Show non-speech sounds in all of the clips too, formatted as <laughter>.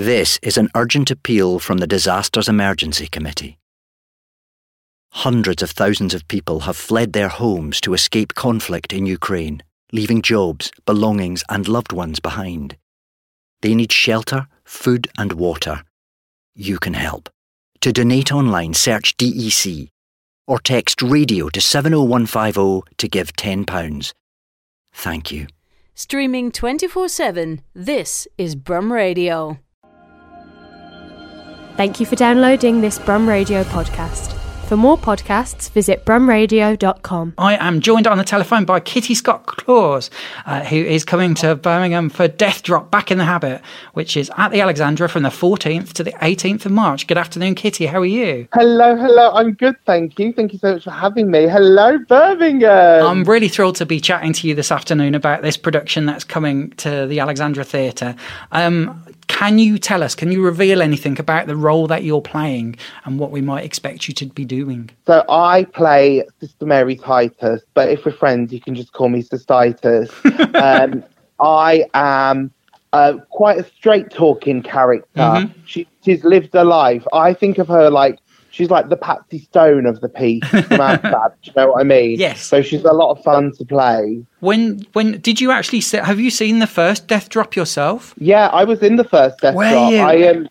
This is an urgent appeal from the Disasters Emergency Committee. Hundreds of thousands of people have fled their homes to escape conflict in Ukraine, leaving jobs, belongings, and loved ones behind. They need shelter, food, and water. You can help. To donate online, search DEC or text radio to 70150 to give £10. Thank you. Streaming 24 7, this is Brum Radio. Thank you for downloading this Brum Radio podcast. For more podcasts, visit brumradio.com. I am joined on the telephone by Kitty Scott Claus, uh, who is coming to Birmingham for Death Drop Back in the Habit, which is at the Alexandra from the 14th to the 18th of March. Good afternoon, Kitty. How are you? Hello, hello. I'm good, thank you. Thank you so much for having me. Hello, Birmingham. I'm really thrilled to be chatting to you this afternoon about this production that's coming to the Alexandra Theatre. Um, can you tell us, can you reveal anything about the role that you're playing and what we might expect you to be doing? So I play Sister Mary Titus, but if we're friends, you can just call me Sister Titus. <laughs> um, I am uh, quite a straight talking character. Mhm. She, she's lived a life. I think of her like she's like the Patsy Stone of the piece. Outside, <laughs> do you know what I mean? Yes. So she's a lot of fun to play. When when did you actually see, have you seen the first Death Drop yourself? Yeah, I was in the first Death Were Drop. you? I um,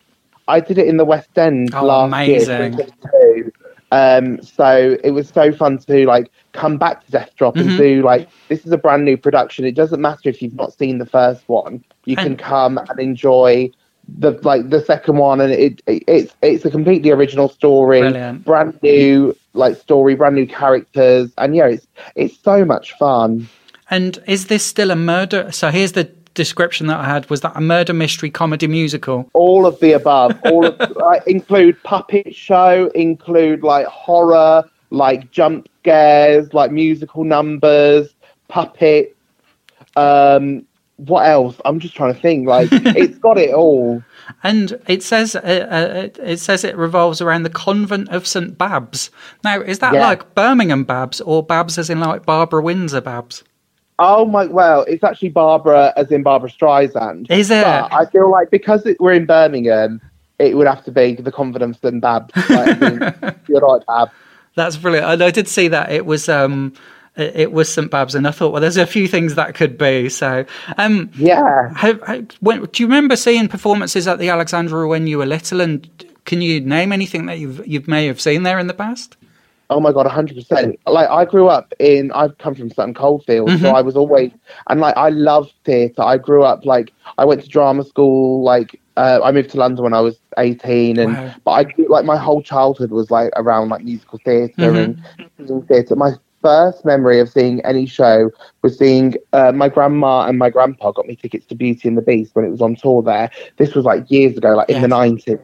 I did it in the West End Oh, last amazing. year. 2022. Um, so it was so fun to like come back to Death Drop Mhm. and do like this is a brand new production. It doesn't matter if you've not seen the first one. You can come and enjoy the like the second one, and it, it it's it's a completely original story, Brilliant. brand new like story, brand new characters, and yeah, it's it's so much fun. And is this still a murder? So here's the description that I had: was that a murder mystery comedy musical? all of the above all of <laughs> like, include puppet show include like horror like jump scares like musical numbers puppets um what else i'm just trying to think like <laughs> it's got it all And it says uh, uh, it says it revolves around the convent of St Babs. Now, is that Yeah. like Birmingham Babs or Babs as in like Barbara Windsor Babs? oh my well it's actually barbara as in barbara streisand Is it? but i feel like because it, we're in birmingham it would have to be the confidence and babs like, I mean, <laughs> you're right babs That's brilliant. And I did see that it was um it was St Babs, and I thought, well, there's a few things that could be. So, um, yeah when, do you remember seeing performances at the Alexandra when you were little? And can you name anything that you've you may have seen there in the past? Oh my god, hundred percent. Like I grew up in, I've come from Sutton Coldfield, so Mhm. I was always, and like I love theatre. I grew up like I went to drama school. Like uh, I moved to London when I was eighteen, and Wow. but I grew- like my whole childhood was like around like musical theatre Mhm. and theatre. My first memory of seeing any show was seeing uh, my grandma and my grandpa got me tickets to Beauty and the Beast when it was on tour there. This was like years ago, like in the nineties,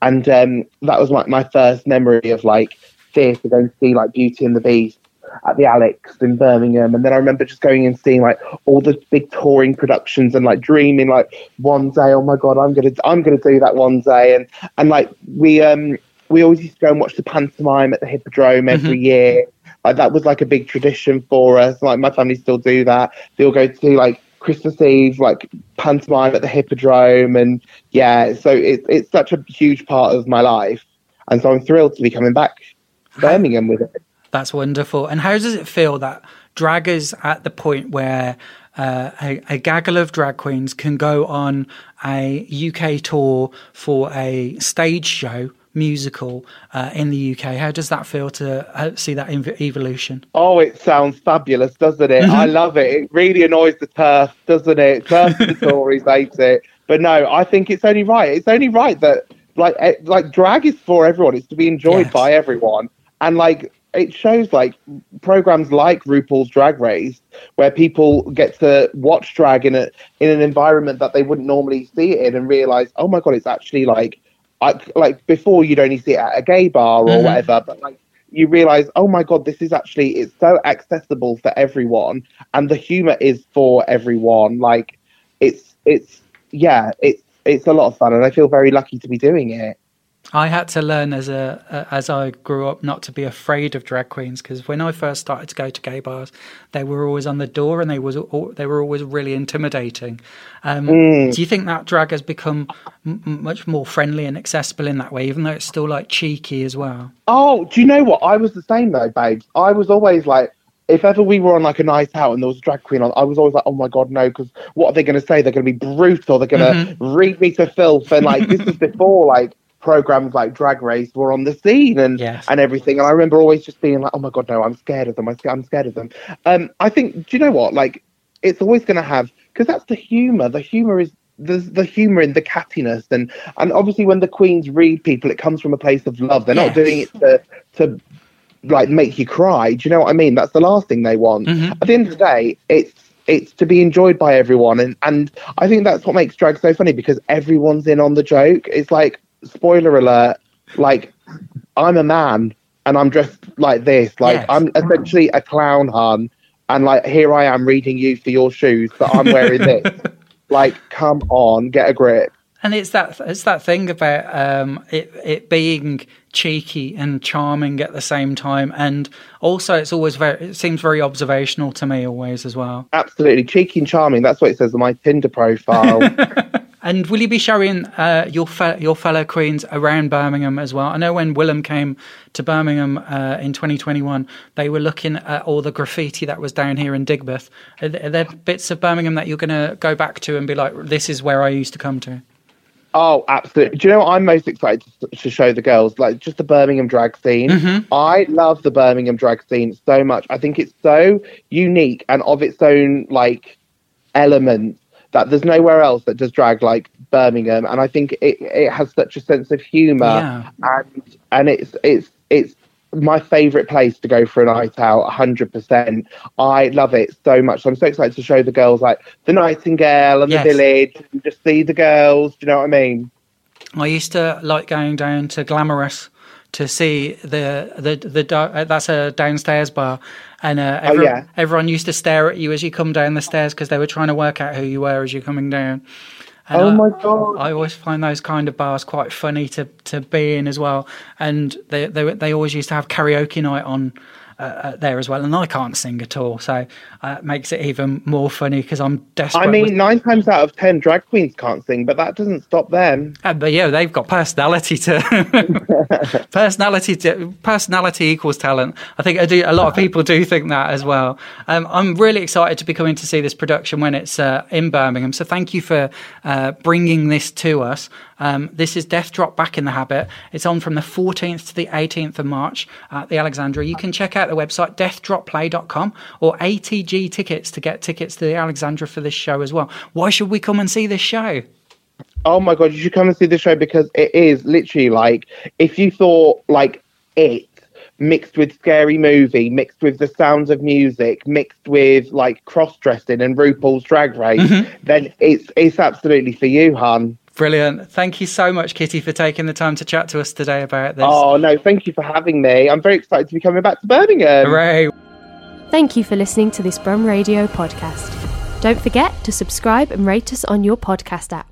and um, that was like my first memory of like theatre going to see like Beauty and the Beast at the Alex in Birmingham, and then I remember just going and seeing like all the big touring productions and like dreaming like one day, oh my god, I'm gonna I'm gonna do that one day, and and like we um we always used to go and watch the pantomime at the Hippodrome every year. Like that was like a big tradition for us. Like my family still do that. They'll go to like Christmas Eve, like pantomime at the Hippodrome, and yeah, so it's it's such a huge part of my life, and so I'm thrilled to be coming back to Birmingham with it. That's wonderful. And how does it feel that drag is at the point where uh, a, a gaggle of drag queens can go on a UK tour for a stage show musical uh, in the UK? How does that feel to uh, see that ev- evolution? Oh, it sounds fabulous, doesn't it? I love it. It really annoys the TERF, doesn't it? TERF <laughs> the Tories hate it. But no, I think it's only right. It's only right that like eh, like drag is for everyone. It's to be enjoyed Yes. by everyone. And like it shows like programs like RuPaul's Drag Race where people get to watch drag in a in an environment that they wouldn't normally see it in and realize, oh my god, it's actually like I, like before you'd only see it at a gay bar or Mhm. whatever, but like you realize, oh my god, this is actually it's so accessible for everyone, and the humor is for everyone. Like it's it's yeah, it's it's a lot of fun, and I feel very lucky to be doing it. I had to learn as a as I grew up not to be afraid of drag queens because when I first started to go to gay bars, they were always on the door and they was they were always really intimidating. Um, mm. Do you think that drag has become m- much more friendly and accessible in that way, even though it's still like cheeky as well? Oh, do you know what? I was the same though, babes. I was always like, if ever we were on like a night out and there was a drag queen on, I was always like, oh my god, no, because what are they going to say? They're going to be brutal. They're going to mm-hmm. read me to filth. And like this is before like programs like Drag Race were on the scene and yes. and everything. And I remember always just being like, oh my god, no, I'm scared of them. I'm scared of them. Um, I think, do you know what? Like, it's always going to have because that's the humor. The humor is there's the humor in the cattiness and and obviously when the queens read people it comes from a place of love they're yes. not doing it to to like make you cry do you know what i mean that's the last thing they want mm-hmm. at the end of the day it's it's to be enjoyed by everyone and and i think that's what makes drag so funny because everyone's in on the joke it's like spoiler alert, like I'm a man and I'm dressed like this. Like yes. I'm essentially a clown, hun. And like here I am reading you for your shoes, but I'm wearing this. <laughs> like, come on, get a grip. And it's that it's that thing about um, it it being cheeky and charming at the same time, and also it's always very it seems very observational to me always as well. Absolutely, cheeky and charming. That's what it says on my Tinder profile. <laughs> And will you be showing uh, your fe- your fellow queens around Birmingham as well? I know when Willam came to Birmingham uh, in 2021, they were looking at all the graffiti that was down here in Digbeth. Are there, bits of Birmingham that you're going to go back to and be like, "This is where I used to come to"? Oh, absolutely. Do you know what I'm most excited to, show the girls? Like just the Birmingham drag scene. Mm-hmm. I love the Birmingham drag scene so much. I think it's so unique and of its own like elements that there's nowhere else that does drag like Birmingham, and I think it, it has such a sense of humour, yeah. and and it's it's it's my favourite place to go for a night out, hundred percent. I love it so much. So I'm so excited to show the girls like the Nightingale and yes. the Village, and just see the girls. Do you know what I mean? I used to like going down to Glamorous to see the the the, uh, that's a downstairs bar, and uh, oh, every, oh, yeah. everyone used to stare at you as you come down the stairs because they were trying to work out who you were as you're coming down. And oh my god! I, I always find those kind of bars quite funny to, to be in as well, and they they they always used to have karaoke night on uh, uh, there as well, and I can't sing at all, so uh, it makes it even more funny because I'm desperate. I mean, with... nine times out of ten, drag queens can't sing, but that doesn't stop them. Uh, but yeah, they've got personality to <laughs> personality to personality equals talent. I think I do. A lot of people do think that as well. Um, I'm really excited to be coming to see this production when it's uh, in Birmingham. So thank you for uh, bringing this to us. Um, this is Death Drop Back in the Habit. It's on from the 14th to the 18th of March at the Alexandra. You can check out the website deathdropplay.com or ATG tickets to get tickets to the Alexandra for this show as well. Why should we come and see this show? Oh my god, you should come and see the show because it is literally like if you thought like it mixed with scary movie, mixed with the sounds of music, mixed with like cross dressing and RuPaul's Drag Race, mm-hmm. then it's it's absolutely for you, hun. Brilliant. Thank you so much, Kitty, for taking the time to chat to us today about this. Oh, no, thank you for having me. I'm very excited to be coming back to Birmingham. Hooray. Thank you for listening to this Brum Radio podcast. Don't forget to subscribe and rate us on your podcast app.